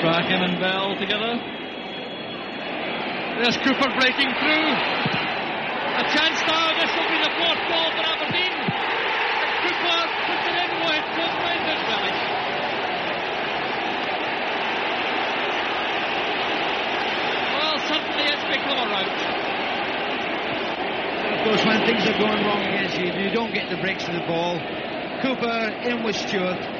Strachan and Bell together. There's Cooper breaking through. A chance now. This will be the fourth goal for Aberdeen. And Cooper puts it in with Brendan Relish. Well, suddenly it's become a rout. Of course, when things are going wrong against you, you don't get the breaks of the ball. Cooper in with Stewart.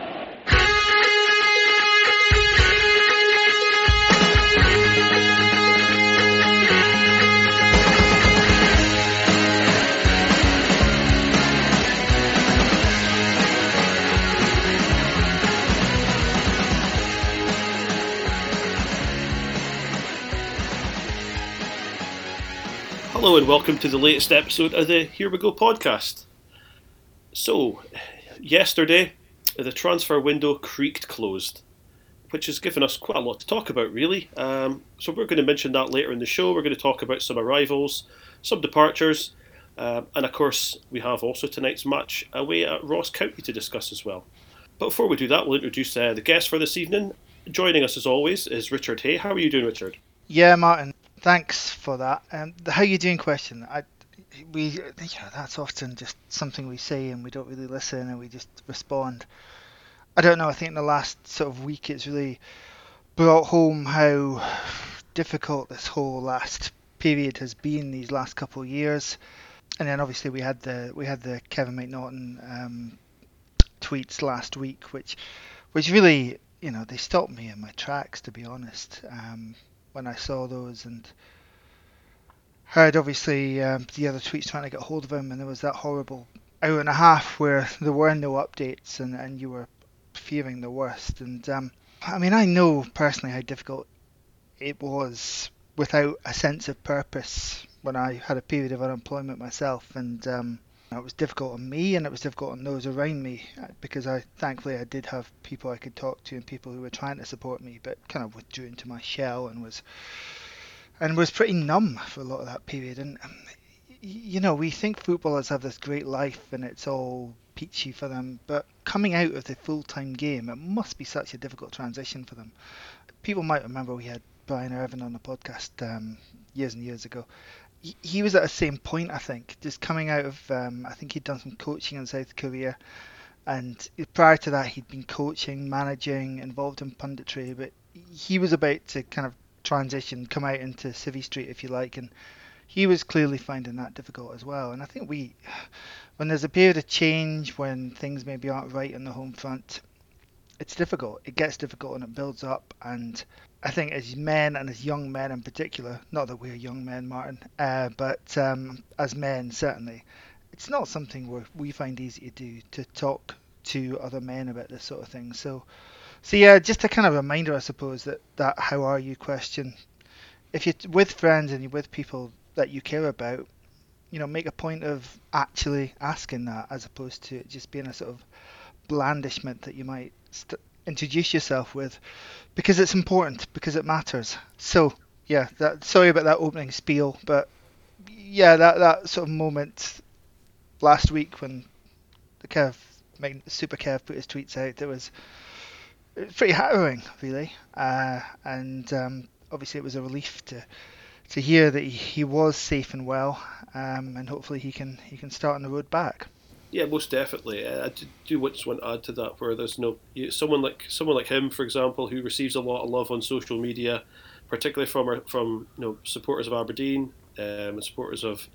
Hello and welcome to the latest episode of the Here We Go podcast. So, yesterday the transfer window creaked closed, which has given us quite a lot to talk about, really. Um, so, we're going to mention that later in the show. We're going to talk about some arrivals, some departures, um, and of course, we have also tonight's match away at Ross County to discuss as well. But before we do that, we'll introduce uh, the guest for this evening. Joining us as always is Richard Hay. How are you doing, Richard? Yeah, Martin. Thanks for that. Um, the how you doing question. I, we, yeah, that's often just something we say and we don't really listen and we just respond. I don't know. I think in the last sort of week, it's really brought home how difficult this whole last period has been these last couple of years. And then obviously we had the we had the Kevin McNaughton um, tweets last week, which which really you know they stopped me in my tracks to be honest. Um, when I saw those and heard obviously um, the other tweets trying to get hold of him, and there was that horrible hour and a half where there were no updates and, and you were fearing the worst. And um, I mean, I know personally how difficult it was without a sense of purpose when I had a period of unemployment myself, and um, it was difficult on me and it was difficult on those around me because I thankfully I did have people I could talk to and people who were trying to support me, but kind of withdrew into my shell and was and was pretty numb for a lot of that period. And um, you know, we think footballers have this great life and it's all peachy for them, but coming out of the full-time game, it must be such a difficult transition for them. People might remember we had Brian Irvine on the podcast um, years and years ago, he was at the same point, I think, just coming out of. Um, I think he'd done some coaching in South Korea, and prior to that, he'd been coaching, managing, involved in punditry. But he was about to kind of transition, come out into Civvy Street, if you like, and he was clearly finding that difficult as well. And I think we, when there's a period of change, when things maybe aren't right on the home front, it's difficult. It gets difficult and it builds up. And I think as men and as young men in particular, not that we're young men, Martin, uh, but um, as men certainly, it's not something where we find easy to do to talk to other men about this sort of thing. So, so yeah, just a kind of reminder, I suppose, that that how are you question. If you're with friends and you're with people that you care about, you know, make a point of actually asking that as opposed to it just being a sort of blandishment that you might st- introduce yourself with because it's important because it matters. So yeah that sorry about that opening spiel but yeah that that sort of moment last week when the Kev super Kev put his tweets out it was it was pretty harrowing really. Uh, and um, obviously it was a relief to to hear that he, he was safe and well um, and hopefully he can he can start on the road back yeah, most definitely. I do just want to add to that where there's no someone like someone like him, for example, who receives a lot of love on social media, particularly from from you know supporters of Aberdeen um, and supporters of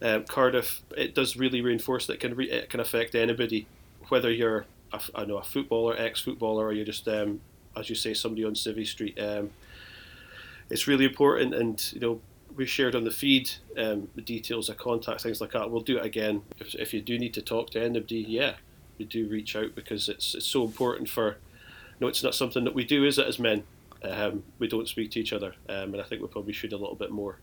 um, Cardiff. It does really reinforce that it can re- it can affect anybody, whether you're a, I know a footballer, ex-footballer, or you're just um, as you say somebody on Civvy Street. Um, it's really important, and you know we shared on the feed um, the details of contact, things like that. We'll do it again if, if you do need to talk to anybody. Yeah, we do reach out because it's it's so important for. No, it's not something that we do, is it? As men, um, we don't speak to each other, um, and I think we probably should a little bit more.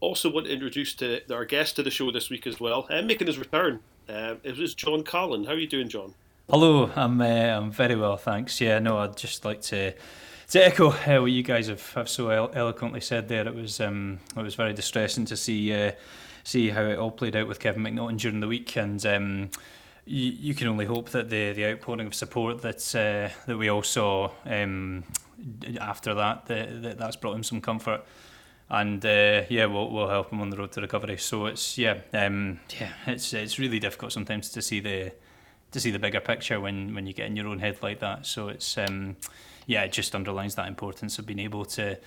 Also, want to introduce to our guest to the show this week as well, and making his return. Uh, it was John Collin. How are you doing, John? Hello, I'm uh, I'm very well, thanks. Yeah, no, I'd just like to to echo uh, what you guys have, have so eloquently said there, it was um, it was very distressing to see uh, see how it all played out with Kevin McNaughton during the week, and um, you, you can only hope that the the outpouring of support that uh, that we all saw um, after that, that, that that's brought him some comfort and uh, yeah, we'll, we'll help him on the road to recovery. So it's yeah, um, yeah, it's it's really difficult sometimes to see the to see the bigger picture when when you get in your own head like that. So it's um, yeah, it just underlines that importance of being able to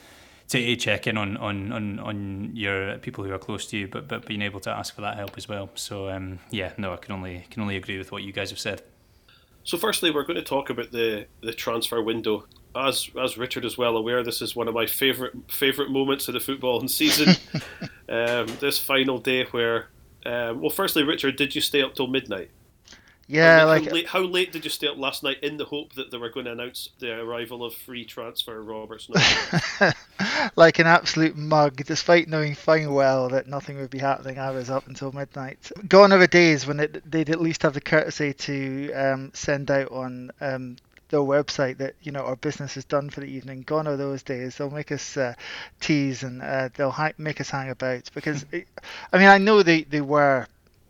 to check in on, on, on, on your people who are close to you, but but being able to ask for that help as well. So um, yeah, no, I can only can only agree with what you guys have said. So, firstly, we're going to talk about the, the transfer window. As as Richard is well aware, this is one of my favourite favourite moments of the football season. um, this final day where, um, well, firstly, Richard, did you stay up till midnight? Yeah, how, like how late, how late, did you stay up last night in the hope that they were going to announce the arrival of free transfer Roberts? Like an absolute mug, despite knowing fine well that nothing would be happening. I was up until midnight. Gone are the days when it, they'd at least have the courtesy to um, send out on um, their website that you know our business is done for the evening. Gone are those days. They'll make us uh, tease and uh, they'll hi- make us hang about because it, I mean I know they they were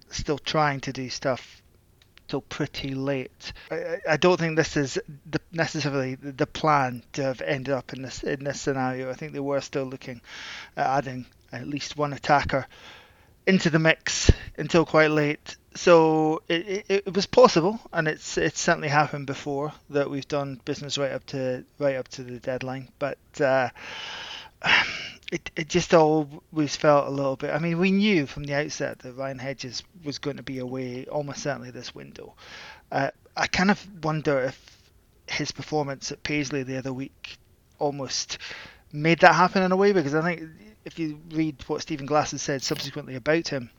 still trying to do stuff till pretty late. I, I don't think this is the, necessarily the plan to have ended up in this in this scenario. I think they were still looking at adding at least one attacker into the mix until quite late. So it, it, it was possible, and it's it's certainly happened before that we've done business right up to right up to the deadline. But uh, it, it just always felt a little bit. I mean, we knew from the outset that Ryan Hedges was going to be away almost certainly this window. Uh, I kind of wonder if his performance at Paisley the other week almost made that happen in a way because I think if you read what Stephen Glass has said subsequently about him,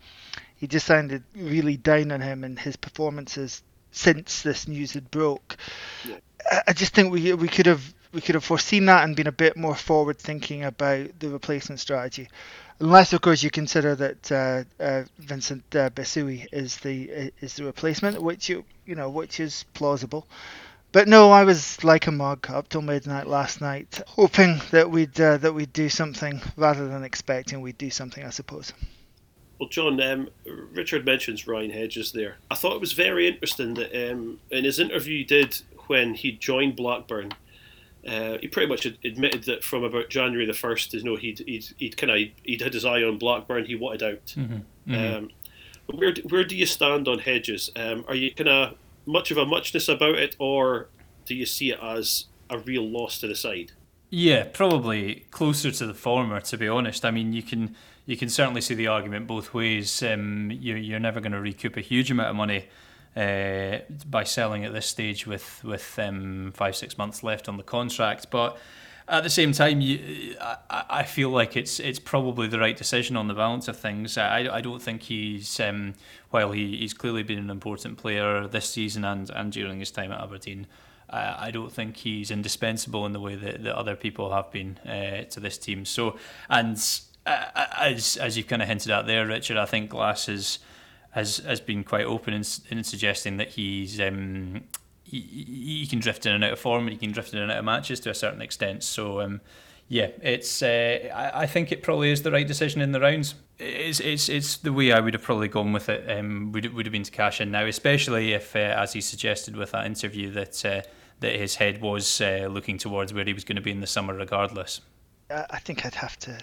he just sounded really down on him and his performances since this news had broke. Yeah. I, I just think we we could have we could have foreseen that and been a bit more forward thinking about the replacement strategy. Unless, of course, you consider that uh, uh, Vincent uh, Besuijen is the is the replacement, which you you know which is plausible. But no, I was like a mug up till midnight last night, hoping that we'd uh, that we'd do something rather than expecting we'd do something. I suppose. Well, John, um, Richard mentions Ryan Hedges there. I thought it was very interesting that um, in his interview he did when he joined Blackburn, uh, he pretty much admitted that from about January the first, you know, he'd he'd, he'd kind of he'd had his eye on Blackburn. He wanted out. Mm-hmm. Mm-hmm. Um, where where do you stand on Hedges? Um, are you kind of much of a muchness about it, or do you see it as a real loss to the side? Yeah, probably closer to the former. To be honest, I mean, you can you can certainly see the argument both ways. Um, you, you're never going to recoup a huge amount of money uh, by selling at this stage with with um, five six months left on the contract. But at the same time, you, I, I feel like it's it's probably the right decision on the balance of things. I, I don't think he's um, while he, he's clearly been an important player this season and, and during his time at Aberdeen. I don't think he's indispensable in the way that, that other people have been uh, to this team. So, and uh, as as you kind of hinted at there, Richard, I think Glass is has has been quite open in, in suggesting that he's um, he, he can drift in and out of form and he can drift in and out of matches to a certain extent. So um, yeah, it's uh, I, I think it probably is the right decision in the rounds. It's it's it's the way I would have probably gone with it. Um, would would have been to cash in now, especially if, uh, as he suggested with that interview, that uh, that his head was uh, looking towards where he was going to be in the summer, regardless. I think I'd have to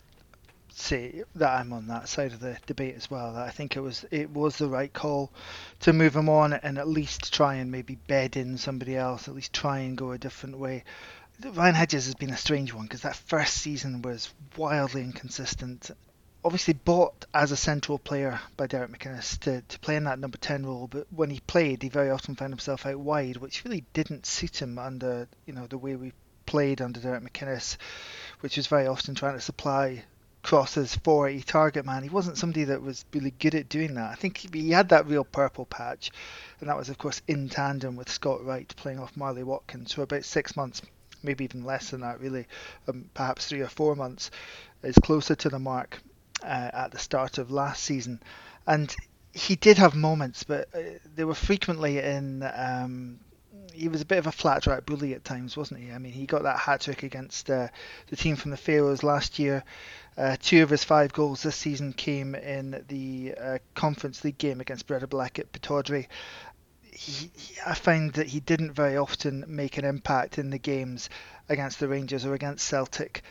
say that I'm on that side of the debate as well. That I think it was it was the right call to move him on and at least try and maybe bed in somebody else. At least try and go a different way. Ryan Hedges has been a strange one because that first season was wildly inconsistent. Obviously bought as a central player by Derek McInnes to, to play in that number 10 role, but when he played, he very often found himself out wide, which really didn't suit him under you know the way we played under Derek McInnes, which was very often trying to supply crosses for a target man. He wasn't somebody that was really good at doing that. I think he had that real purple patch, and that was, of course, in tandem with Scott Wright playing off Marley Watkins for about six months, maybe even less than that, really, um, perhaps three or four months, is closer to the mark uh, at the start of last season. And he did have moments, but uh, they were frequently in um, he was a bit of a flat track bully at times, wasn't he? I mean, he got that hat trick against uh, the team from the Faroes last year. Uh, two of his five goals this season came in the uh, Conference League game against Breidablik at Pittodrie. He, I find that he didn't very often make an impact in the games against the Rangers or against Celtic,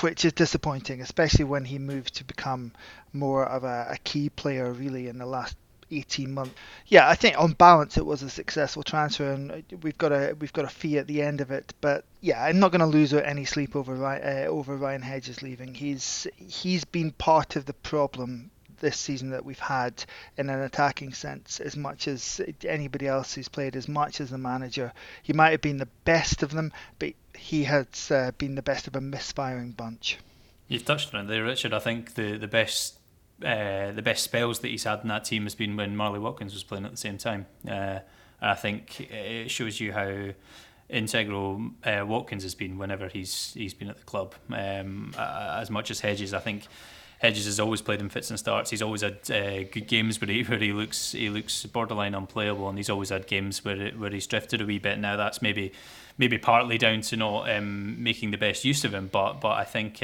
which is disappointing, especially when he moved to become more of a, a key player really in the last 18 months. Yeah, I think on balance it was a successful transfer, and we've got a we've got a fee at the end of it. But yeah, I'm not going to lose any sleep over uh, over Ryan Hedges leaving. He's he's been part of the problem this season that we've had in an attacking sense as much as anybody else who's played as much as the manager. He might have been the best of them, but he has uh, been the best of a misfiring bunch. You've touched on it there, Richard. I think the, the best uh, the best spells that he's had in that team has been when Marley Watkins was playing at the same time. Uh, I think it shows you how integral uh, Watkins has been whenever he's he's been at the club. Um, as much as Hedges, I think Hedges has always played in fits and starts. He's always had uh, good games where he where he looks he looks borderline unplayable, and he's always had games where where he's drifted a wee bit. Now that's maybe maybe partly down to not um, making the best use of him, but but I think.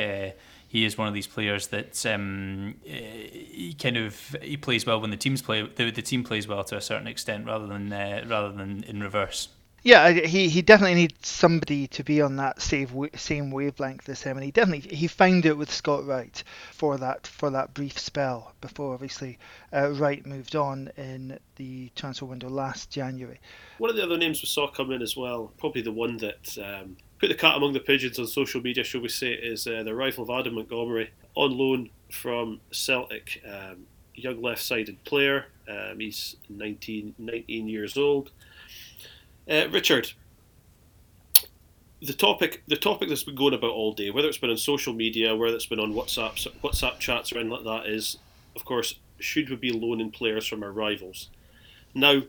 He is one of these players that um, he kind of he plays well when the teams play the, the team plays well to a certain extent rather than uh, rather than in reverse. Yeah, he, he definitely needs somebody to be on that same same wavelength as him, and he definitely he found it with Scott Wright for that for that brief spell before obviously uh, Wright moved on in the transfer window last January. One of the other names we saw come in as well, probably the one that um, put the cat among the pigeons on social media, shall we say, is uh, the arrival of Adam Montgomery on loan from Celtic. Um, young left sided player. Um, he's 19, 19 years old. Uh, Richard, the topic the topic that's been going about all day, whether it's been on social media, whether it's been on WhatsApp WhatsApp chats or anything like that, is of course should we be loaning players from our rivals? Now,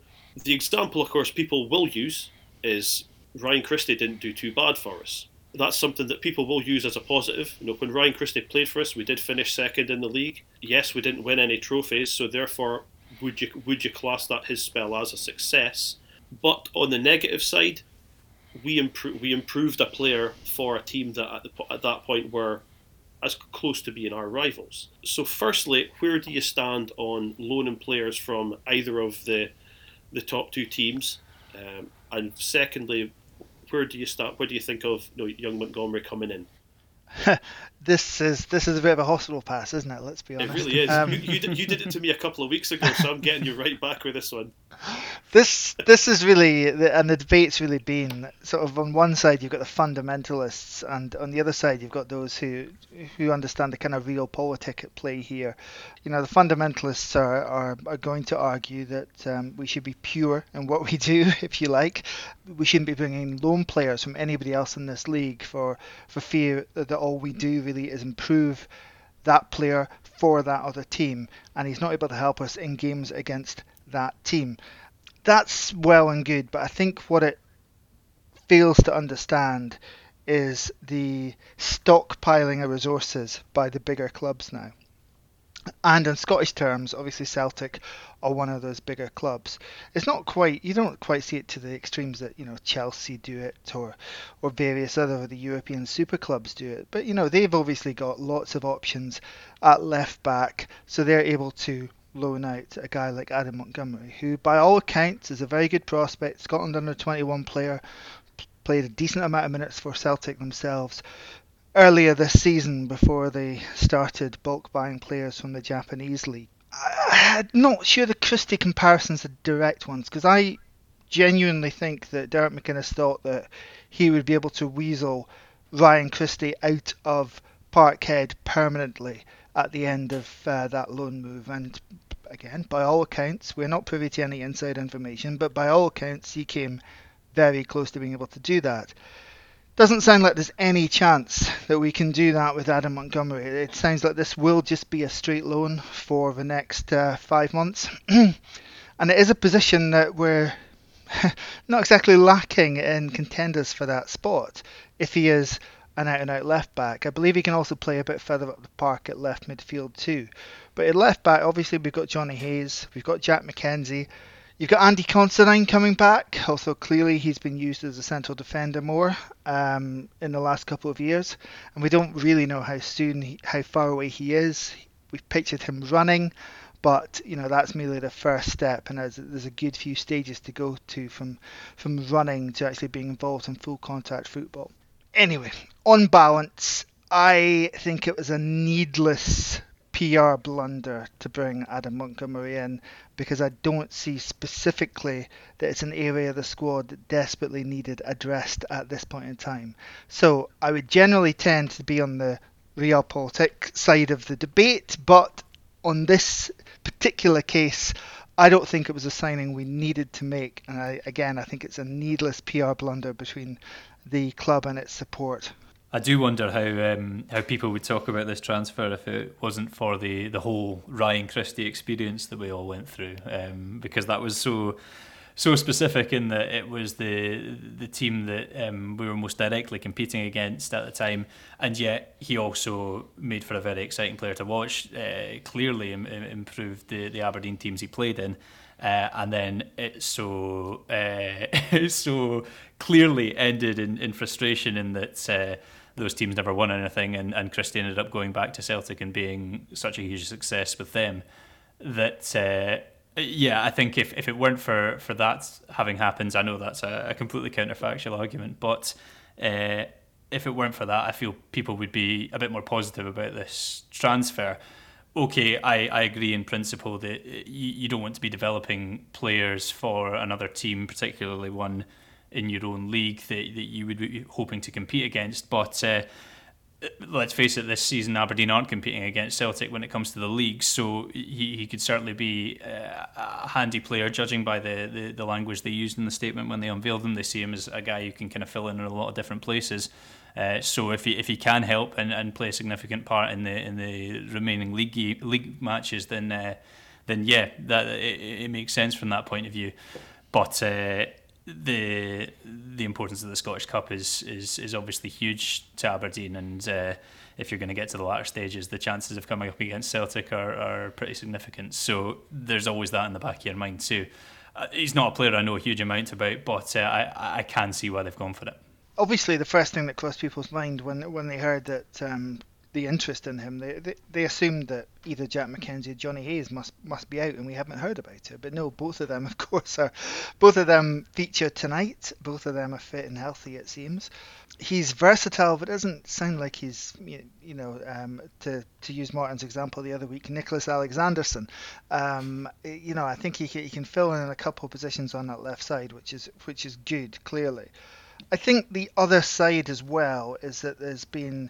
the example, of course, people will use is Ryan Christie didn't do too bad for us. That's something that people will use as a positive. You know, when Ryan Christie played for us, we did finish second in the league. Yes, we didn't win any trophies, so therefore, would you would you class that his spell as a success? But on the negative side, we improved we improved a player for a team that at, the, at that point were as close to being our rivals. So, firstly, where do you stand on loaning players from either of the the top two teams? Um, and secondly, where do you start? Where do you think of you know, young Montgomery coming in? this is this is a bit of a hospital pass, isn't it? Let's be honest. It really is. Um, you, you, did, you did it to me a couple of weeks ago, so I'm getting you right back with this one. This this is really, and the debate's really been sort of on one side you've got the fundamentalists, and on the other side you've got those who who understand the kind of realpolitik at play here. You know, the fundamentalists are are, are going to argue that um, we should be pure in what we do, if you like. We shouldn't be bringing loan players from anybody else in this league for for fear that all we do really is improve that player for that other team, and he's not able to help us in games against that team. That's well and good, but I think what it fails to understand is the stockpiling of resources by the bigger clubs now. And in Scottish terms, obviously Celtic are one of those bigger clubs. It's not quite you don't quite see it to the extremes that you know Chelsea do it or or various other of the European super clubs do it. But you know they've obviously got lots of options at left back, so they're able to loan out a guy like Adam Montgomery, who by all accounts is a very good prospect, Scotland under 21 player, played a decent amount of minutes for Celtic themselves earlier this season before they started bulk buying players from the Japanese league. I'm not sure the Christie comparisons are direct ones because I genuinely think that Derek McInnes thought that he would be able to weasel Ryan Christie out of Parkhead permanently at the end of uh, that loan move. And again, by all accounts, we're not privy to any inside information, but by all accounts, he came very close to being able to do that. Doesn't sound like there's any chance that we can do that with Adam Montgomery. It sounds like this will just be a straight loan for the next uh, five months. and it is a position that we're not exactly lacking in contenders for that spot. If he is an out and out left back, I believe he can also play a bit further up the park at left midfield too. But at left back, obviously, we've got Johnny Hayes, we've got Jack McKenzie, You've got Andy Considine coming back, although clearly he's been used as a central defender more um, in the last couple of years, and we don't really know how soon, he, how far away he is. We've pictured him running, but you know that's merely the first step, and there's, there's a good few stages to go to from from running to actually being involved in full contact football. Anyway, on balance, I think it was a needless PR blunder to bring Adam Montgomery in because I don't see specifically that it's an area of the squad that desperately needed addressed at this point in time. So I would generally tend to be on the realpolitik side of the debate, but on this particular case, I don't think it was a signing we needed to make. And I, again, I think it's a needless PR blunder between the club and its support. I do wonder how um, how people would talk about this transfer if it wasn't for the, the whole Ryan Christie experience that we all went through, um, because that was so so specific in that it was the the team that um, we were most directly competing against at the time, and yet he also made for a very exciting player to watch. Uh, clearly, Im- improved the, the Aberdeen teams he played in. Uh, and then it so uh, so clearly ended in, in frustration in that uh, those teams never won anything, and, and Christie ended up going back to Celtic and being such a huge success with them. That uh, yeah, I think if, if it weren't for, for that having happened, I know that's a, a completely counterfactual argument, but uh, if it weren't for that, I feel people would be a bit more positive about this transfer. Okay, I, I agree in principle that you, you don't want to be developing players for another team, particularly one in your own league that, that you would be hoping to compete against. But uh, let's face it, this season Aberdeen aren't competing against Celtic when it comes to the league, so he, he could certainly be uh, a handy player, judging by the, the, the, language they used in the statement when they unveiled him. They see him as a guy who can kind of fill in in a lot of different places. Uh, so if he if he can help and, and play a significant part in the in the remaining league league matches, then uh, then yeah, that it, it, makes sense from that point of view. But uh, the the importance of the Scottish Cup is is is obviously huge to Aberdeen, and uh, if you're going to get to the latter stages, the chances of coming up against Celtic are, are pretty significant. So there's always that in the back of your mind too. Uh, he's not a player I know a huge amount about, but uh, I I can see why they've gone for it. Obviously, the first thing that crossed people's mind when when they heard that um, the interest in him. They, they, they assumed that either Jack McKenzie or Johnny Hayes must must be out, and we haven't heard about it. But no, both of them, of course, are both of them feature tonight. Both of them are fit and healthy, it seems. He's versatile, but it doesn't sound like he's you know um, to to use Martin's example the other week, Nicholas Alexanderson. Um, you know, I think he he can fill in a couple of positions on that left side, which is which is good, clearly. I think the other side as well is that there's been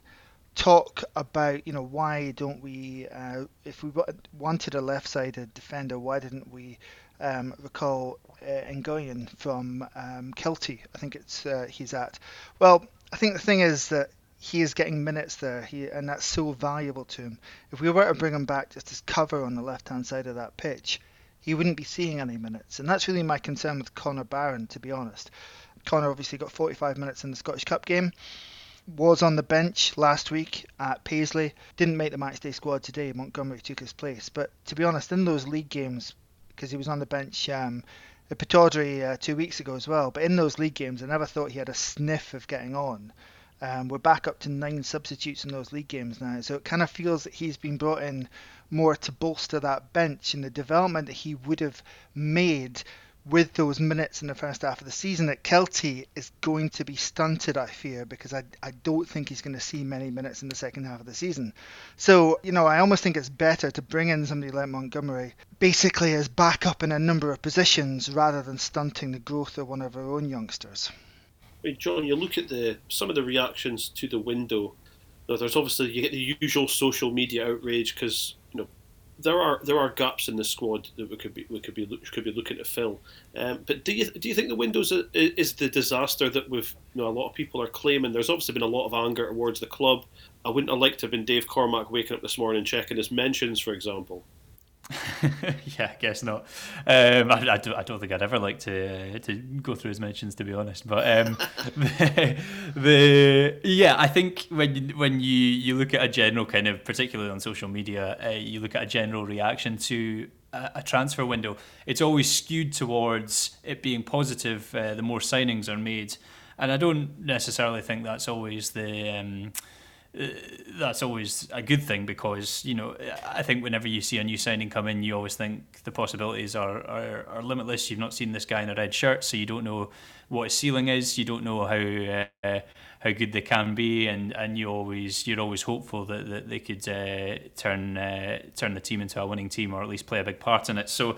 talk about you know why don't we uh, if we wanted a left-sided defender why didn't we um, recall uh, from um, Kelty I think it's uh, he's at. Well I think the thing is that he is getting minutes there he and that's so valuable to him. If we were to bring him back just as cover on the left hand side of that pitch he wouldn't be seeing any minutes and that's really my concern with Connor Barron to be honest. Connor obviously got 45 minutes in the Scottish Cup game was on the bench last week at Paisley. Didn't make the matchday squad today. Montgomery took his place. But to be honest, in those league games, because he was on the bench um, at Pittodrie uh, two weeks ago as well, but in those league games, I never thought he had a sniff of getting on. Um, we're back up to nine substitutes in those league games now, so it kind of feels that he's been brought in more to bolster that bench and the development that he would have made with those minutes in the first half of the season at Kelty is going to be stunted, I fear, because I, I don't think he's going to see many minutes in the second half of the season. So, you know, I almost think it's better to bring in somebody like Montgomery basically as backup in a number of positions rather than stunting the growth of one of our own youngsters. I mean, John, you look at the some of the reactions to the window. There's obviously you get the usual social media outrage because there are there are gaps in the squad that we could be we could be could be looking to fill. Um, but do you do you think the windows is the disaster that we've you know a lot of people are claiming? There's obviously been a lot of anger towards the club. I wouldn't have liked to have been Dave Cormack waking up this morning checking his mentions, for example. yeah, I guess not. Um, I, I, don't, I, don't, think I'd ever like to uh, to go through his mentions, to be honest. But um, the, the, yeah, I think when when you you look at a general kind of, particularly on social media, uh, you look at a general reaction to a transfer window, it's always skewed towards it being positive. Uh, the more signings are made, and I don't necessarily think that's always the. Um, uh, that's always a good thing because you know I think whenever you see a new signing come in, you always think the possibilities are, are, are limitless. You've not seen this guy in a red shirt, so you don't know what his ceiling is. You don't know how uh, how good they can be, and, and you always you're always hopeful that, that they could uh, turn uh, turn the team into a winning team or at least play a big part in it. So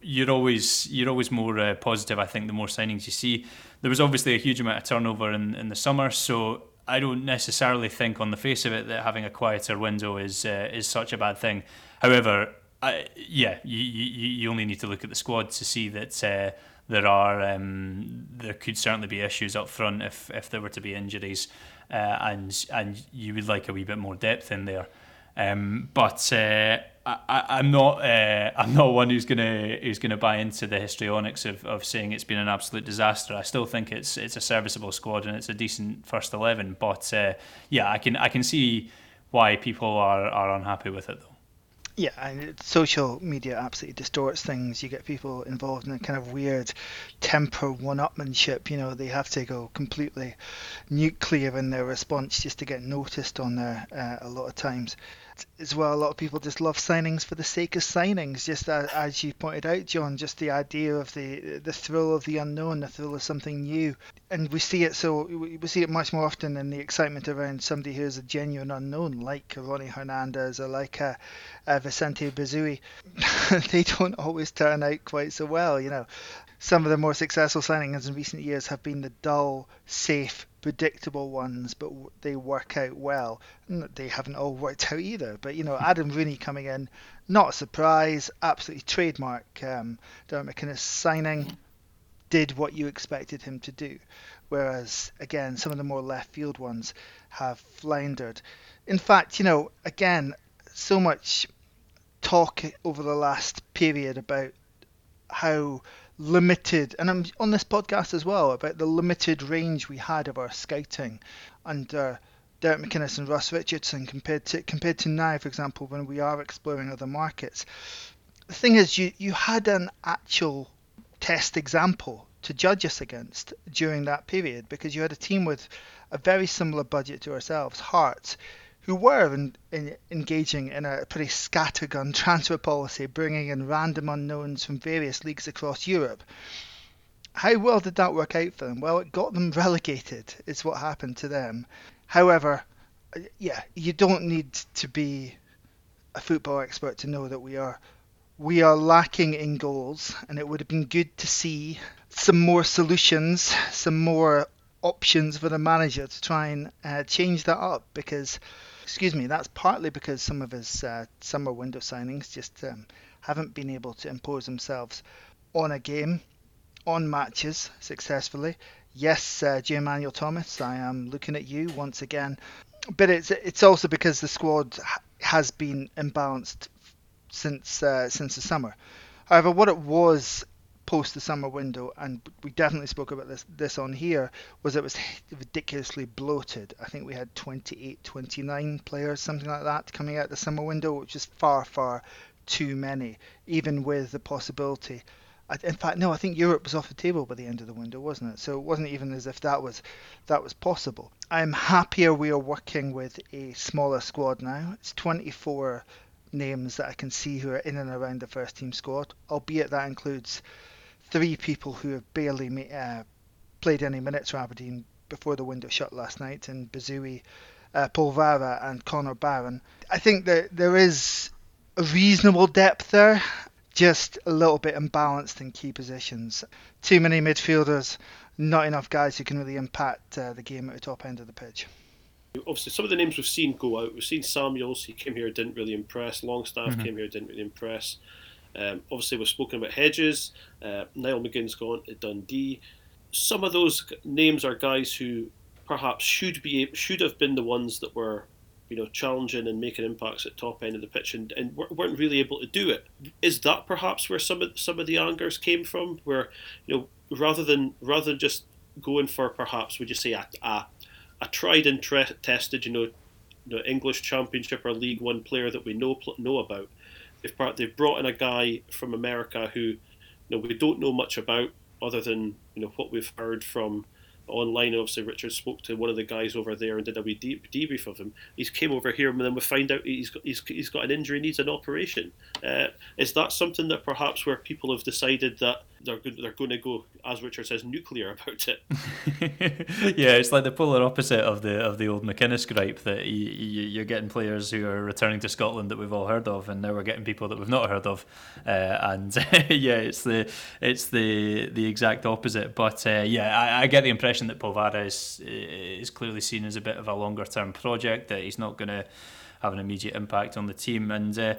you're always you're always more uh, positive. I think the more signings you see, there was obviously a huge amount of turnover in, in the summer, so I don't necessarily think, on the face of it, that having a quieter window is uh, is such a bad thing. However, I, yeah, you, you you only need to look at the squad to see that uh, there are um, there could certainly be issues up front if if there were to be injuries, uh, and and you would like a wee bit more depth in there. Um, but uh, I, am not uh, I'm not one who's gonna who's gonna buy into the histrionics of, of saying it's been an absolute disaster. I still think it's it's a serviceable squad and it's a decent first eleven. But uh, yeah, I can I can see why people are, are unhappy with it though. Yeah, and social media absolutely distorts things. You get people involved in a kind of weird temper one-upmanship. You know, they have to go completely nuclear in their response just to get noticed on there uh, a lot of times as well, a lot of people just love signings for the sake of signings. Just as, as you pointed out, John, just the idea of the the thrill of the unknown, the thrill of something new, and we see it so we see it much more often in the excitement around somebody who is a genuine unknown, like Ronnie Hernandez or like a, a Vicente Besuijen. they don't always turn out quite so well, you know. Some of the more successful signings in recent years have been the dull, safe predictable ones, but they work out well. They haven't all worked out either. But you know, Adam Rooney coming in, not a surprise, absolutely trademark. Um, Derek McInnes signing did what you expected him to do, whereas again, some of the more left field ones have floundered. In fact, you know, again, so much talk over the last period about how limited, and I'm on this podcast as well about the limited range we had of our scouting under Derek McInnes and Russ Richardson compared to compared to now, for example, when we are exploring other markets. The thing is, you you had an actual test example to judge us against during that period because you had a team with a very similar budget to ourselves, Hearts, who were in, in, engaging in a pretty scattergun transfer policy, bringing in random unknowns from various leagues across Europe. How well did that work out for them? Well, it got them relegated, is what happened to them. However, yeah, you don't need to be a football expert to know that we are we are lacking in goals, and it would have been good to see some more solutions, some more options for the manager to try and uh, change that up because excuse me, that's partly because some of his uh, summer window signings just um, haven't been able to impose themselves on a game, on matches successfully. Yes, uh. Emmanuel Thomas, I am looking at you once again, but it's it's also because the squad has been imbalanced since uh, since the summer. However, what it was post the summer window, and we definitely spoke about this this on here, was it was ridiculously bloated. I think we had 28, 29 players, something like that, coming out the summer window, which is far, far too many, even with the possibility. In fact, no, I think Europe was off the table by the end of the window, wasn't it? So it wasn't even as if that was that was possible. I'm happier we are working with a smaller squad now. It's 24 names that I can see who are in and around the first team squad, albeit that includes three people who have barely uh, played any minutes for Aberdeen before the window shut last night, and Besuijen, uh, Polvara, and Connor Barron. I think that there is a reasonable depth there, just a little bit imbalanced in key positions. Too many midfielders, not enough guys who can really impact uh, the game at the top end of the pitch. Obviously, some of the names we've seen go out. We've seen Samuels. He came here, didn't really impress. Longstaff mm-hmm. came here, didn't really impress. Um, obviously, we've spoken about Hedges. Uh, Niall McGinn's gone to Dundee. Some of those names are guys who perhaps should be should have been the ones that were, you know, challenging and making impacts at top end of the pitch and, and weren't really able to do it. Is that perhaps where some of some of the angers came from? Where you know, rather than rather than just going for perhaps would you say a a, a tried and tre- tested, you know, you know, English Championship or League One player that we know know about they've brought, they've brought in a guy from America who you know we don't know much about other than you know what we've heard from online. Obviously, Richard spoke to one of the guys over there and did a wee debrief of him. He's came over here, and then we find out he's got, he's, he's got an injury, needs an operation. Uh, is that something that perhaps where people have decided that they're they're going to go, as Richard says, nuclear about it? yeah, it's like the polar opposite of the of the old McInnes gripe that you, you, are getting players who are returning to Scotland that we've all heard of, and now we're getting people that we've not heard of, uh, and yeah, it's the it's the the exact opposite. But uh, yeah, I, I, get the impression that Polvara is is clearly seen as a bit of a longer term project that he's not going to have an immediate impact on the team, and uh,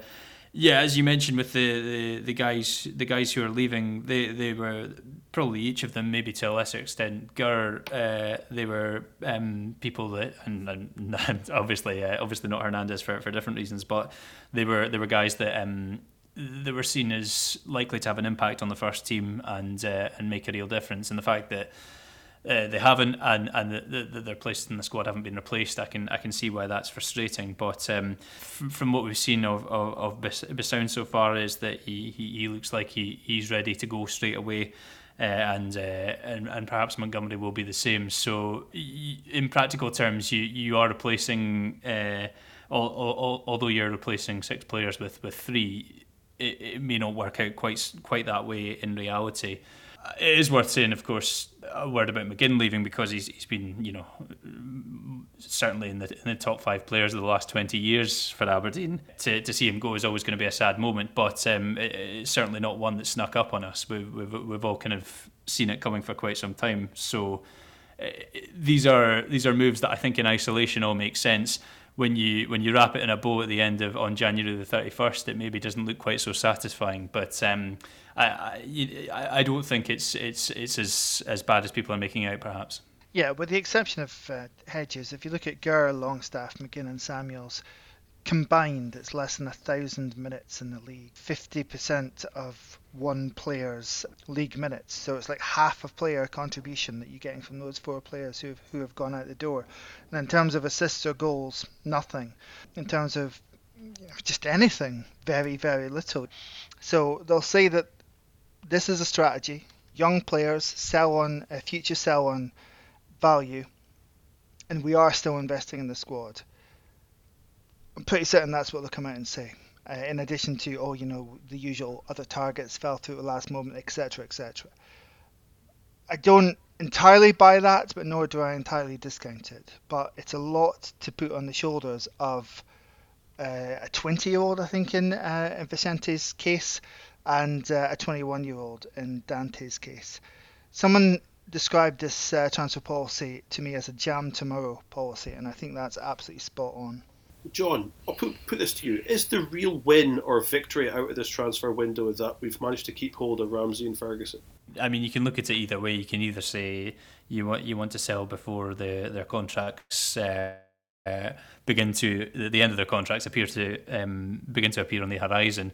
yeah, as you mentioned with the, the, the guys the guys who are leaving, they they were probably each of them, maybe to a lesser extent, Gurr, uh, they were um, people that, and, and obviously uh, obviously not Hernandez for, for different reasons, but they were they were guys that um, they were seen as likely to have an impact on the first team and uh, and make a real difference. And the fact that uh, they haven't, and and the, the, their places in the squad haven't been replaced. I can I can see why that's frustrating. But um, from, from what we've seen of of, of Besuijen so far is that he, he, he looks like he, he's ready to go straight away. Uh, and, uh, and and perhaps Montgomery will be the same. So, in practical terms, you you are replacing, uh, all, all, although you're replacing six players with with three, it, it may not work out quite quite that way in reality it is worth saying, of course, a word about McGinn leaving because he's he's been, you know, certainly in the in the top five players of the last twenty years for Aberdeen. To, to see him go is always going to be a sad moment, but um, it, it's certainly not one that snuck up on us. We've, we've we've all kind of seen it coming for quite some time. So uh, these are these are moves that I think in isolation all make sense when you when you wrap it in a bow at the end of on January the thirty first, it maybe doesn't look quite so satisfying. But um, I, I I don't think it's it's it's as as bad as people are making out, perhaps. Yeah, with the exception of uh, Hedges, if you look at Gurr, Longstaff, McGinn, and Samuels, combined, it's less than a thousand minutes in the league. 50% of one player's league minutes. So it's like half of player contribution that you're getting from those four players who who have gone out the door. And in terms of assists or goals, nothing. In terms of just anything, very very little. So they'll say that this is a strategy. Young players sell on a future sell on value, and we are still investing in the squad. I'm pretty certain that's what they'll come out and say. Uh, in addition to, oh, you know, the usual other targets fell through at the last moment, etc., etc. I don't entirely buy that, but nor do I entirely discount it. But it's a lot to put on the shoulders of uh, a 20 year old, I think, in, uh, in Vicente's case, and uh, a 21 year old in Dante's case. Someone described this uh, transfer policy to me as a jam tomorrow policy, and I think that's absolutely spot on. John, I'll put, put this to you. Is the real win or victory out of this transfer window that we've managed to keep hold of Ramsey and Ferguson? I mean, you can look at it either way. You can either say you want you want to sell before the, their contracts uh, uh, begin to the end of their contracts appear to um, begin to appear on the horizon,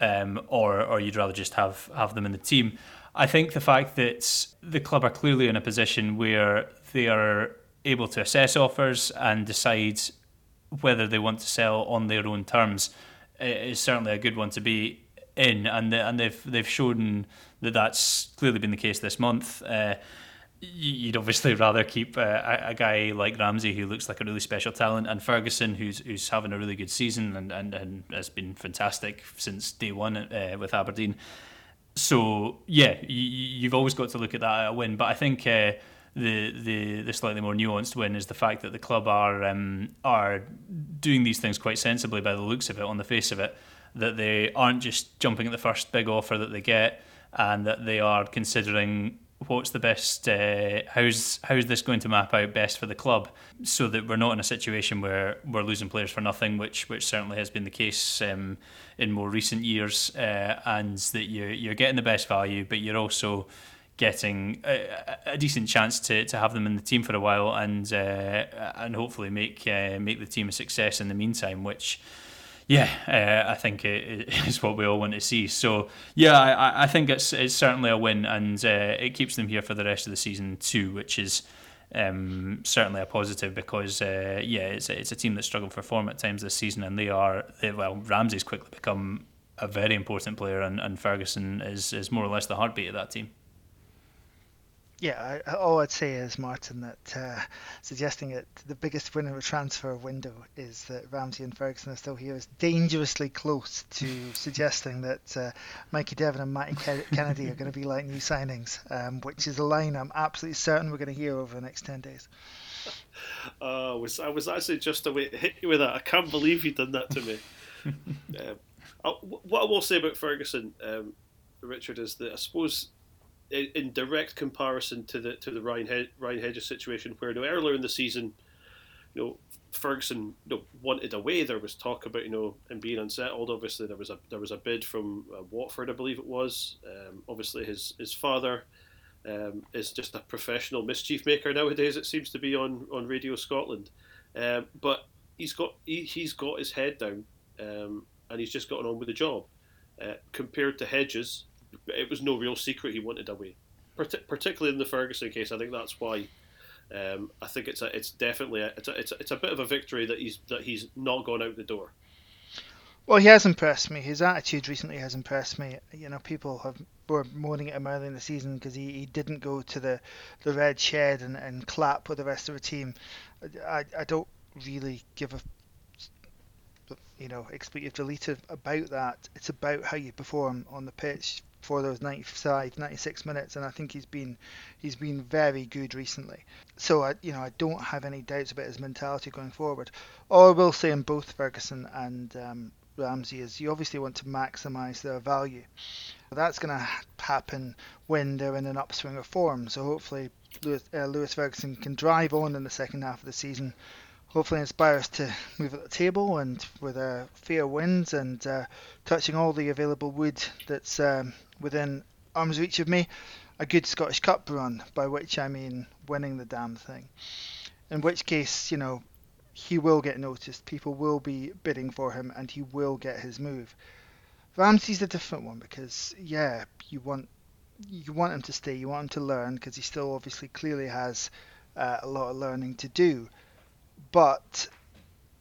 um, or or you'd rather just have have them in the team. I think the fact that the club are clearly in a position where they are able to assess offers and decide whether they want to sell on their own terms is certainly a good one to be in, and and they've they've shown that that's clearly been the case this month. Uh, you'd obviously rather keep a, a, guy like Ramsey who looks like a really special talent and Ferguson who's who's having a really good season and, and, and has been fantastic since day one uh, with Aberdeen. So yeah, you, have always got to look at that at a win, but I think uh, the, the the slightly more nuanced win is the fact that the club are um, are doing these things quite sensibly by the looks of it, on the face of it, that they aren't just jumping at the first big offer that they get, and that they are considering what's the best uh, how's how's this going to map out best for the club so that we're not in a situation where we're losing players for nothing which which certainly has been the case um, in more recent years uh, and that you're, you're getting the best value but you're also getting a, a, decent chance to, to have them in the team for a while and uh, and hopefully make uh, make the team a success in the meantime which yeah, uh, I think it is what we all want to see. So yeah, I, I think it's it's certainly a win, and uh, it keeps them here for the rest of the season too, which is um, certainly a positive because uh, yeah, it's it's a team that struggled for form at times this season, and they are they, well Ramsey's quickly become a very important player, and, and Ferguson is, is more or less the heartbeat of that team. Yeah, I, all I'd say is, Martin, that uh, suggesting that the biggest win in a transfer window is that Ramsey and Ferguson are still here is dangerously close to suggesting that uh, Mikey Devlin and Matty Kennedy are going to be like new signings, um, which is a line I'm absolutely certain we're going to hear over the next 10 days. Uh, I was I was actually just away to hit you with that. I can't believe you done that to me. um, I, what I will say about Ferguson, um, Richard, is that I suppose in, direct comparison to the to the Ryan Hed- Ryan Hedges situation, where you know, earlier in the season, you know Ferguson you know, wanted away. There was talk about you know him being unsettled. Obviously, there was a there was a bid from uh, Watford, I believe it was. Um, obviously, his his father um, is just a professional mischief maker nowadays. It seems to be on on Radio Scotland, um, but he's got he, he's got his head down, um, and he's just gotten on with the job. Uh, compared to Hedges, it was no real secret he wanted away. Parti- particularly in the Ferguson case, I think that's why. Um, I think it's a, it's definitely a, it's a, it's a, it's a bit of a victory that he's that he's not gone out the door. Well, he has impressed me. His attitude recently has impressed me. You know, people have were moaning at him early in the season because he, he didn't go to the, the red shed and, and clap with the rest of the team. I, I don't really give a you know expletive deleted about that. It's about how you perform on the pitch for those 95, 96 minutes, and I think he's been he's been very good recently. So I you know I don't have any doubts about his mentality going forward. All I will say in both Ferguson and um, Ramsay is you obviously want to maximise their value. That's going to happen when they're in an upswing of form. So hopefully Lewis, uh, Lewis Ferguson can drive on in the second half of the season hopefully inspire us to move at the table and with uh, fair winds and uh, touching all the available wood that's um, within arm's reach of me, a good Scottish Cup run, by which I mean winning the damn thing. In which case, you know, he will get noticed, people will be bidding for him, and he will get his move. Ramsay's a different one because, yeah, you want you want him to stay, you want him to learn because he still obviously clearly has uh, a lot of learning to do but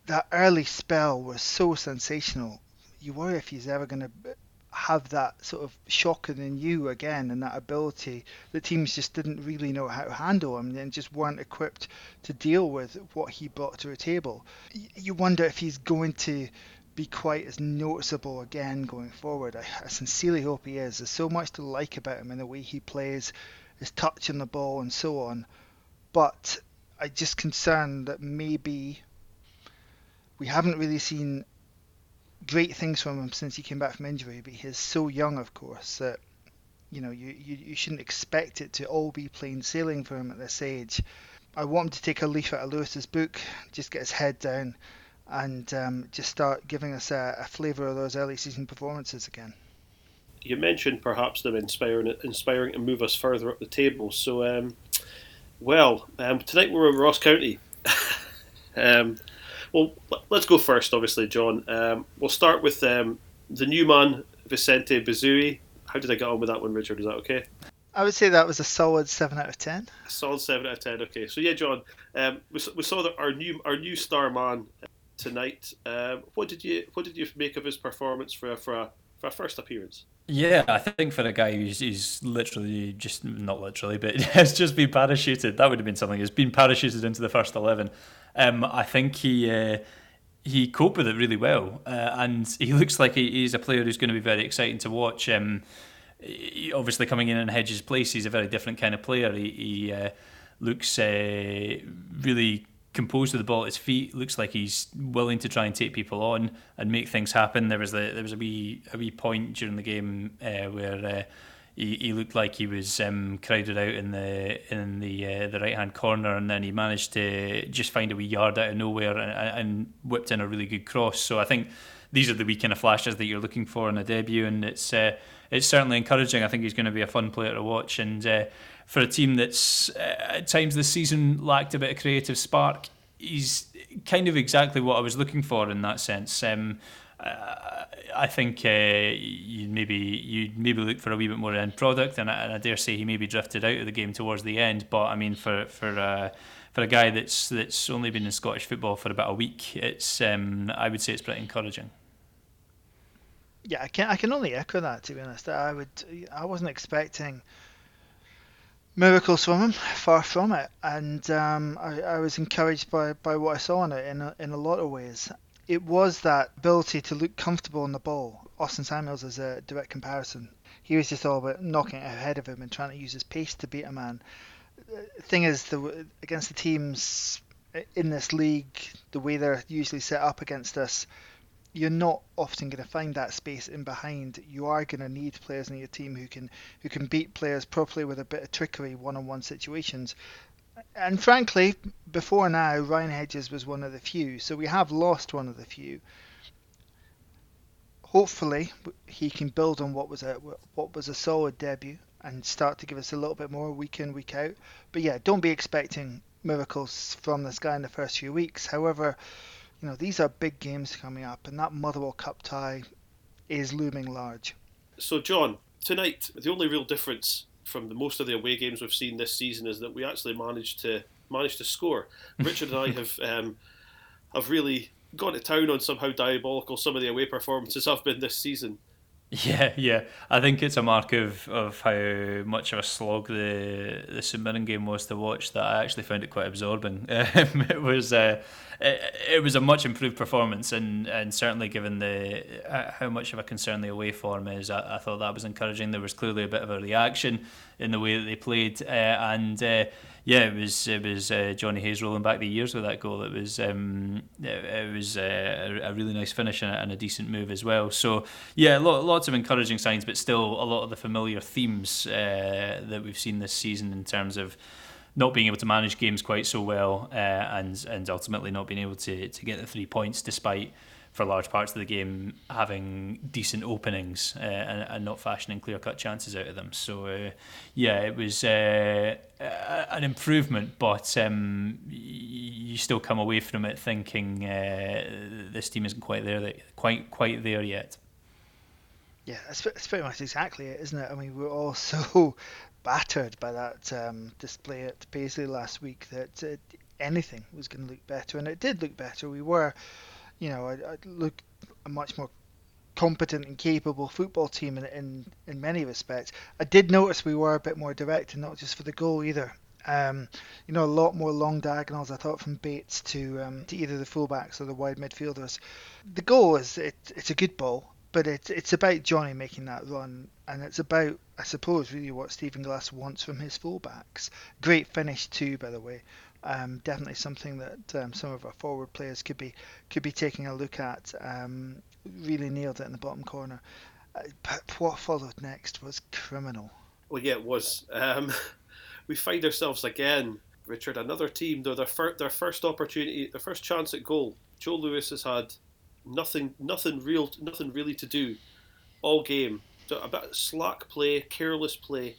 that early spell was so sensational. You worry if he's ever going to have that sort of shock in you again and that ability. The teams just didn't really know how to handle him and just weren't equipped to deal with what he brought to the table. You wonder if he's going to be quite as noticeable again going forward. I, I sincerely hope he is. There's so much to like about him in the way he plays, his touch on the ball, and so on. But I just concerned that maybe we haven't really seen great things from him since he came back from injury, but he's so young, of course, that you know you, you, you shouldn't expect it to all be plain sailing for him at this age. I want him to take a leaf out of Lewis's book, just get his head down, and um, just start giving us a, a flavour of those early season performances again. You mentioned perhaps them inspiring inspiring to move us further up the table. So um, well, um, tonight we're in Ross County. um, well, let's go first, obviously, John. Um, we'll start with um, the new man, Vicente Besuijen. How did I get on with that one, Richard? Is that okay? I would say that was a solid seven out of ten. A solid seven out of ten. Okay, so yeah, John, um, we, we saw that our new our new star man tonight. Um, what did you what did you make of his performance for for a, for a first appearance? Yeah, I think for a guy who's, who's literally just not literally, but has just been parachuted, that would have been something. He's been parachuted into the first eleven. Um, I think he uh, he coped with it really well, uh, and he looks like he, he's a player who's going to be very exciting to watch. Um, obviously, coming in in Hedges' place, he's a very different kind of player. He, he uh, looks uh, really composed with the ball at his feet. Looks like he's willing to try and take people on and make things happen. There was a, there was a wee a wee point during the game uh, where uh, he, he looked like he was um, crowded out in the in the uh, the right hand corner, and then he managed to just find a wee yard out of nowhere and, and whipped in a really good cross. So I think these are the wee kind of flashes that you're looking for in a debut, and it's uh, it's certainly encouraging. I think he's going to be a fun player to watch, and uh, for a team that's uh, at times this season lacked a bit of creative spark, he's kind of exactly what I was looking for in that sense. Um, uh, I think uh, you maybe you maybe look for a wee bit more end product, and I, and I, dare say he maybe drifted out of the game towards the end. But I mean, for for uh, for a guy that's that's only been in Scottish football for about a week, it's um, I would say it's pretty encouraging. Yeah, I can I can only echo that to be honest. I would I wasn't expecting miracles from him, far from it, and um, I, I, was encouraged by, by what I saw in it in a, in a lot of ways. It was that ability to look comfortable on the ball. Austin Samuels is a direct comparison. He was just all about knocking it ahead of him and trying to use his pace to beat a man. The thing is, the, against the teams in this league, the way they're usually set up against us, you're not often going to find that space in behind. You are going to need players in your team who can who can beat players properly with a bit of trickery, one-on-one situations. And frankly, before now, Ryan Hedges was one of the few. So we have lost one of the few. Hopefully, he can build on what was a what was a solid debut and start to give us a little bit more week in week out. But yeah, don't be expecting miracles from this guy in the first few weeks. However, you know, these are big games coming up, and that Motherwell Cup tie is looming large. So, John, tonight, the only real difference from the most of the away games we've seen this season is that we actually managed to managed to score. Richard and I have um, have really gone to town on somehow diabolical some of the away performances have been this season. Yeah, yeah. I think it's a mark of, of how much of a slog the the St Mirren game was to watch that I actually found it quite absorbing. Um, it was uh, it, it, was a much improved performance, and, and certainly given the uh, how much of a concern the away form is, I, I, thought that was encouraging. There was clearly a bit of a reaction in the way that they played, uh, and uh, yeah, it was it was uh, Jonny Hayes rolling back the years with that goal. It was um, it, it was uh, a, really nice finish and a, and a, decent move as well. So yeah, lots of encouraging signs, but still a lot of the familiar themes uh, that we've seen this season in terms of not being able to manage games quite so well, uh, and and ultimately not being able to to get the three points despite for large parts of the game having decent openings uh, and, and, not fashioning clear cut chances out of them. So, uh, yeah, it was uh, an improvement, but um, you still come away from it thinking uh, this team isn't quite there, quite quite there yet. Yeah, that's, that's pretty much exactly it, isn't it? I mean, we're all so battered by that um, display at Paisley last week that uh, anything was going to look better, and it did look better. We were you know, I, I look a much more competent and capable football team in, in in many respects. I did notice we were a bit more direct, and not just for the goal either. Um, you know, a lot more long diagonals. I thought from Bates to um, to either the fullbacks or the wide midfielders. The goal is it, it's a good ball, but it's it's about Jonny making that run, and it's about I suppose really what Stephen Glass wants from his fullbacks. Great finish too, by the way. Um, definitely something that um, some of our forward players could be could be taking a look at. Um, really nailed it in the bottom corner. Uh, but what followed next was criminal. Well, yeah, it was. Um, we find ourselves again, Richard, another team. Though their fir- their first opportunity, their first chance at goal. Joe Lewis has had nothing, nothing real, nothing really to do all game. So a bit slack play, careless play.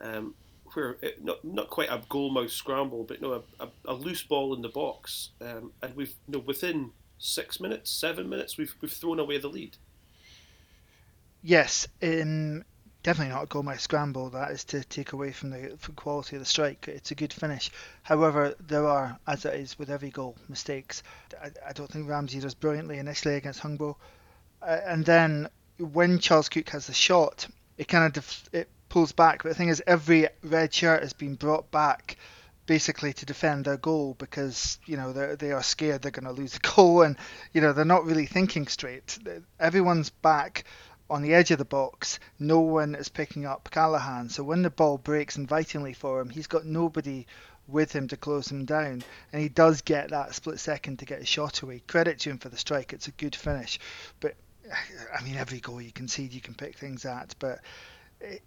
Um, where it, not not quite a goalmouth scramble, but no, a, a, a, loose ball in the box, um, and we've you know, within six minutes, seven minutes, we've we've thrown away the lead. Yes, in definitely not a goalmouth scramble. That is to take away from the from quality of the strike. It's a good finish. However, there are, as it is with every goal, mistakes. I, I don't think Ramsay does brilliantly initially against Hungbo, uh, and then when Charles Cook has the shot, it kind of def- it pulls back. But the thing is, every red shirt has been brought back basically to defend their goal because you know they they are scared they're going to lose the goal and you know they're not really thinking straight. Everyone's back on the edge of the box. No one is picking up Callachan. So when the ball breaks invitingly for him, he's got nobody with him to close him down, and he does get that split second to get a shot away. Credit to him for the strike; it's a good finish. But I mean, every goal you concede, you can pick things at, but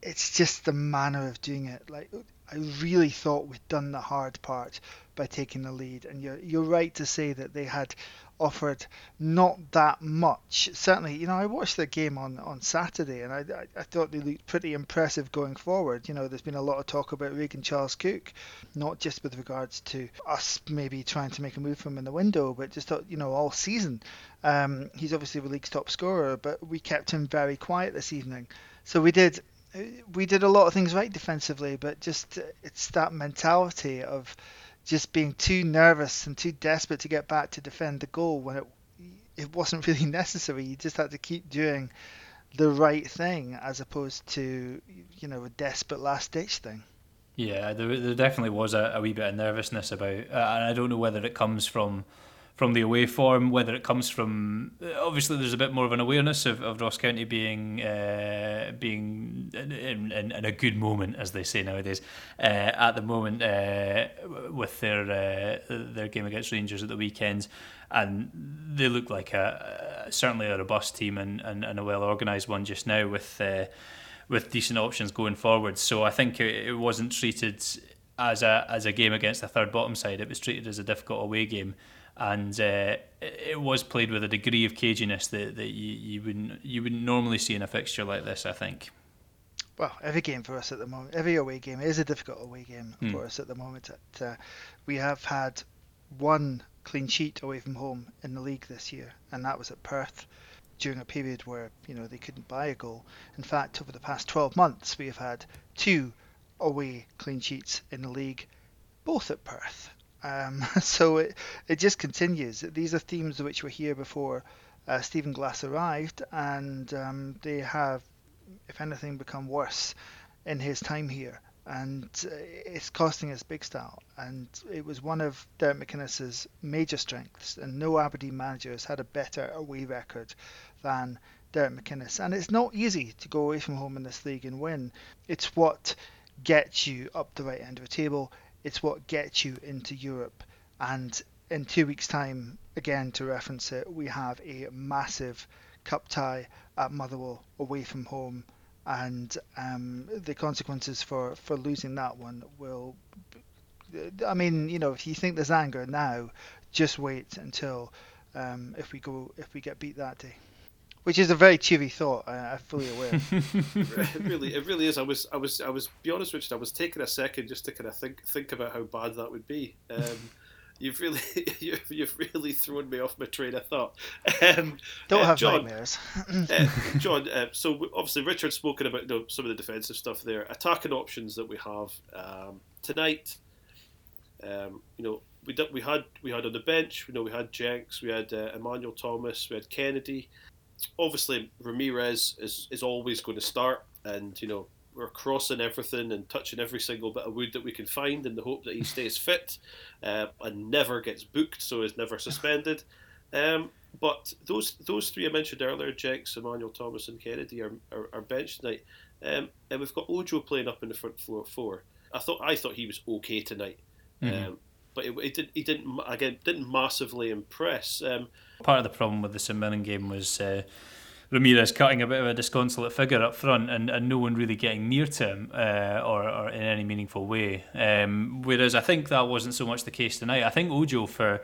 it's just the manner of doing it. Like I really thought we'd done the hard part by taking the lead, and you're you're right to say that they had offered not that much. Certainly, you know, I watched the game on, on Saturday, and I, I, thought they looked pretty impressive going forward. You know, there's been a lot of talk about Regan Charles Cook, not just with regards to us maybe trying to make a move from him in the window, but just you know all season. Um, he's obviously the league's top scorer, but we kept him very quiet this evening. So we did we did a lot of things right defensively, but just it's that mentality of just being too nervous and too desperate to get back to defend the goal when it it wasn't really necessary. You just had to keep doing the right thing as opposed to you know a desperate last ditch thing. Yeah, there, there definitely was a, a wee bit of nervousness about, uh, and I don't know whether it comes from from the away form, whether it comes from obviously there's a bit more of an awareness of, of Ross County being uh, being in, in, in, a good moment, as they say nowadays, uh, at the moment uh, with their uh, their game against Rangers at the weekend, and they look like a, a certainly a robust team and, and, and a well organised one just now with uh, with decent options going forward. So I think it, it wasn't treated as a as a game against a third bottom side. It was treated as a difficult away game and uh, it was played with a degree of caginess that, that you, you wouldn't you wouldn't normally see in a fixture like this. I think. Well, every game for us at the moment, every away game is a difficult away game mm. for us at the moment. Uh, we have had one clean sheet away from home in the league this year, and that was at Perth during a period where you know they couldn't buy a goal. In fact, over the past 12 months, we have had two away clean sheets in the league, both at Perth. Um, so it, it just continues. These are themes which were here before uh, Stephen Glass arrived, and um, they have, if anything, become worse in his time here. And uh, it's costing us big style. And it was one of Derek McInnes's major strengths, and no Aberdeen manager has had a better away record than Derek McInnes. And it's not easy to go away from home in this league and win. It's what gets you up the right end of the table. It's what gets you into Europe. And in two weeks' time, again to reference it, we have a massive cup tie at Motherwell away from home, and um, the consequences for, for losing that one will. I mean, you know, if you think there's anger now, just wait until um, if we go if we get beat that day which is a very cheery thought. I, am fully aware. it really, it really is. I was, I was, I was. Be honest, Richard. I was taking a second just to kind of think, think about how bad that would be. Um, you've really, you've, you've really thrown me off my train of thought. Um, Don't uh, have John, nightmares. uh, John, uh, so obviously Richard's spoken about you know, some of the defensive stuff there, attacking options that we have um, tonight. Um, you know, we did, we had we had on the bench. You know, we had Jenks, we had uh, Emmanuel Thomas, we had Kennedy obviously Ramirez is, is always going to start, and you know we're crossing everything and touching every single bit of wood that we can find in the hope that he stays fit uh, and never gets booked, so is never suspended. Um, but those those three I mentioned earlier, Jenks, Emmanuel Thomas, and Kennedy are, are, are benched tonight, um, and we've got Ojo playing up in the front floor four. I thought I thought he was okay tonight. Mm-hmm. Um, but it, it, did, he didn't again didn't massively impress. Um, Part of the problem with the Mirren game was uh, Ramirez cutting a bit of a disconsolate figure up front, and, and no one really getting near to him uh, or, or in any meaningful way. Um, whereas I think that wasn't so much the case tonight. I think Ojo for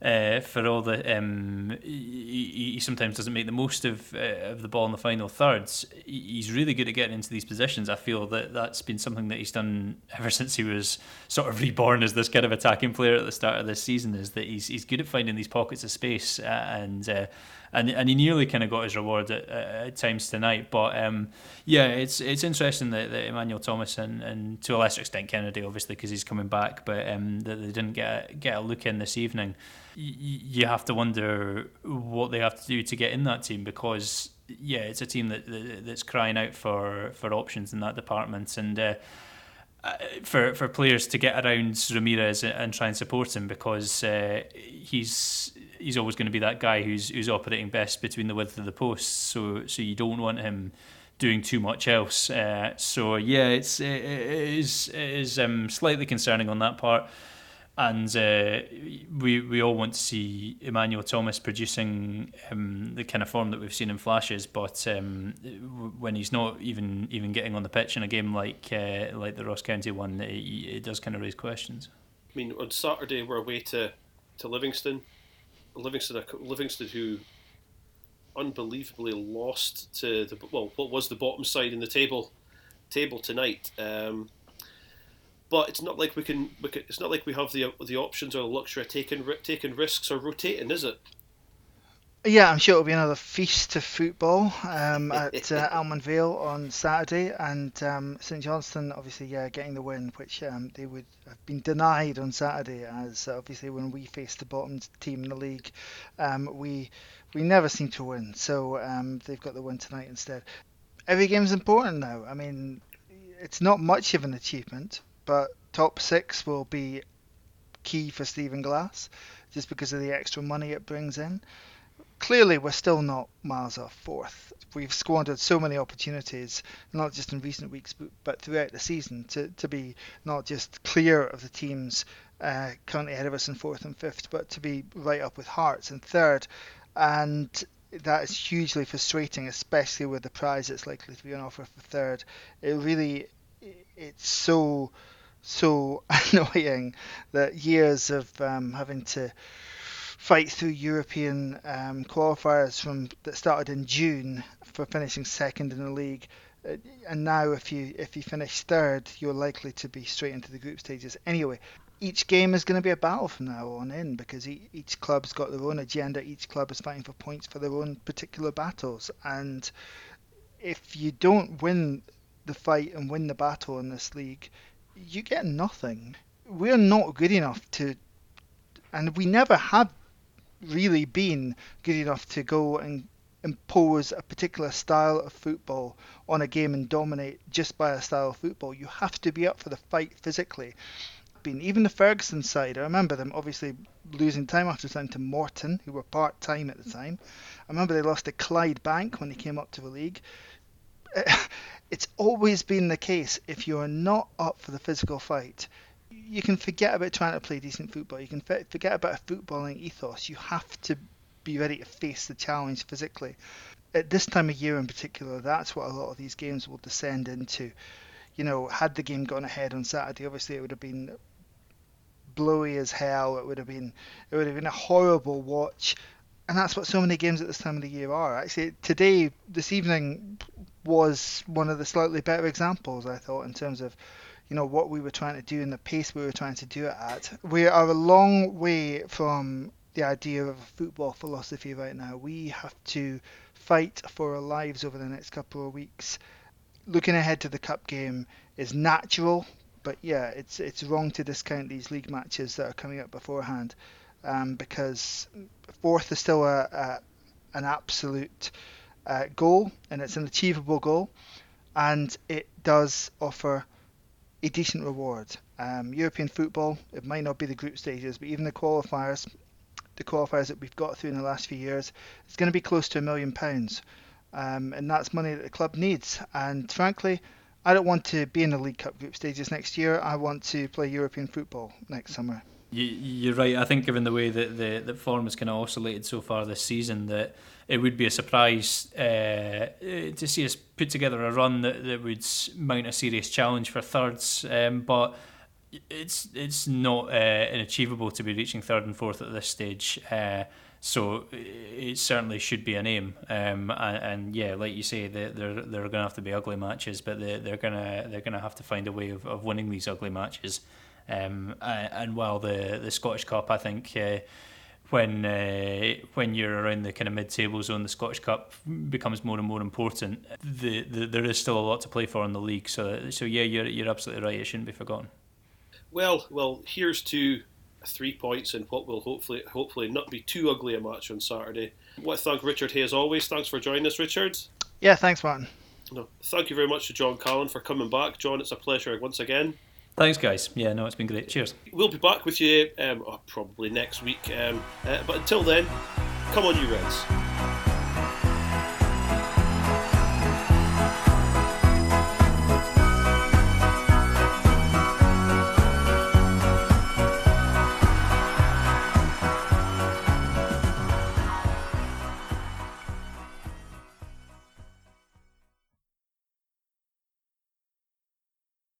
uh, for all the um, he, he, sometimes doesn't make the most of uh, of the ball in the final thirds. He's really good at getting into these positions. I feel that that's been something that he's done ever since he was sort of reborn as this kind of attacking player at the start of this season. Is that he's he's good at finding these pockets of space and. Uh, and and he nearly kind of got his reward at, at times tonight. But um, yeah, it's it's interesting that, that Emmanuel Thomas and, and to a lesser extent Kennedy, obviously because he's coming back, but um, that they didn't get get a look in this evening you have to wonder what they have to do to get in that team because yeah, it's a team that, that that's crying out for for options in that department and. Uh, uh, for for players to get around Ramirez and try and support him because uh, he's he's always going to be that guy who's who's operating best between the width of the posts. So so you don't want him doing too much else. Uh, so yeah, it's it is it is um, slightly concerning on that part and uh, we we all want to see Emmanuel Thomas producing um, the kind of form that we've seen in flashes. But um, when he's not even even getting on the pitch in a game like uh, like the Ross County one, it, it, does kind of raise questions. I mean, on Saturday we're away to to Livingston, Livingston Livingston who unbelievably lost to the well what was the bottom side in the table table tonight. Um, but it's not like we can, It's not like we have the the options or the luxury of taking taking risks or rotating, is it? Yeah, I'm sure it'll be another feast of football um, at uh, Almondvale on Saturday, and um, St Johnstone obviously yeah getting the win, which um, they would have been denied on Saturday, as uh, obviously when we faced the bottom team in the league, um, we we never seem to win, so um, they've got the win tonight instead. Every game's important now. I mean, it's not much of an achievement, but top six will be key for Stephen Glass, just because of the extra money it brings in clearly we're still not miles off fourth. We've squandered so many opportunities, not just in recent weeks, but throughout the season, to, to be not just clear of the teams uh, currently ahead of us in fourth and fifth, but to be right up with Hearts in third. And that is hugely frustrating, especially with the prize that's likely to be on offer for third. It really, it's so, so annoying that years of um, having to fight through European um, qualifiers from that started in June for finishing second in the league. Uh, and now, if you if you finish third, you're likely to be straight into the group stages. Anyway, each game is going to be a battle from now on in because each club's got their own agenda. Each club is fighting for points for their own particular battles. And if you don't win the fight and win the battle in this league, you get nothing. We're not good enough to, and we never have really been good enough to go and impose a particular style of football on a game and dominate just by a style of football. You have to be up for the fight physically. Been even the Ferguson side, I remember them obviously losing time after time to Morton, who were part time at the time. I remember they lost to Clydebank when they came up to the league. It's always been the case if you're not up for the physical fight, you can forget about trying to play decent football. You can forget about a footballing ethos. You have to be ready to face the challenge physically. At this time of year in particular, that's what a lot of these games will descend into. You know, had the game gone ahead on Saturday, obviously it would have been blowy as hell. It would have been it would have been a horrible watch. And that's what so many games at this time of the year are. Actually, today, this evening, was one of the slightly better examples, I thought, in terms of you know what we were trying to do and the pace we were trying to do it at. We are a long way from the idea of a football philosophy right now. We have to fight for our lives over the next couple of weeks. Looking ahead to the cup game is natural, but yeah, it's it's wrong to discount these league matches that are coming up beforehand, um, because fourth is still a, a an absolute uh, goal and it's an achievable goal, and it does offer a decent reward. Um, European football, it might not be the group stages, but even the qualifiers, the qualifiers that we've got through in the last few years, it's going to be close to a million pounds. Um, and that's money that the club needs. And frankly, I don't want to be in the League Cup group stages next year. I want to play European football next summer. You, you're right. I think given the way that the, the form has kind of oscillated so far this season, that it would be a surprise uh, to see us put together a run that, that would mount a serious challenge for thirds. Um, but it's it's not uh, inachievable to be reaching third and fourth at this stage. Uh, so it certainly should be an aim. Um, and, and, yeah, like you say, they, they're they're going to have to be ugly matches, but they, they're gonna they're gonna have to find a way of, of winning these ugly matches. Um, and while the the Scottish Cup, I think. Uh, when uh, when you're around the kind of mid-table zone, the Scottish Cup becomes more and more important. The, the, there is still a lot to play for in the league, so so yeah, you're you're absolutely right. It shouldn't be forgotten. Well, well, here's to three points in what will hopefully hopefully not be too ugly a match on Saturday. I want to thank Richard Hay as always. Thanks for joining us, Richard. Yeah, thanks, Martin. No, thank you very much to John Callan for coming back. John, it's a pleasure once again. Thanks, guys. Yeah, no, it's been great. Cheers. We'll be back with you um, oh, probably next week. Um, uh, but until then, come on, you Reds.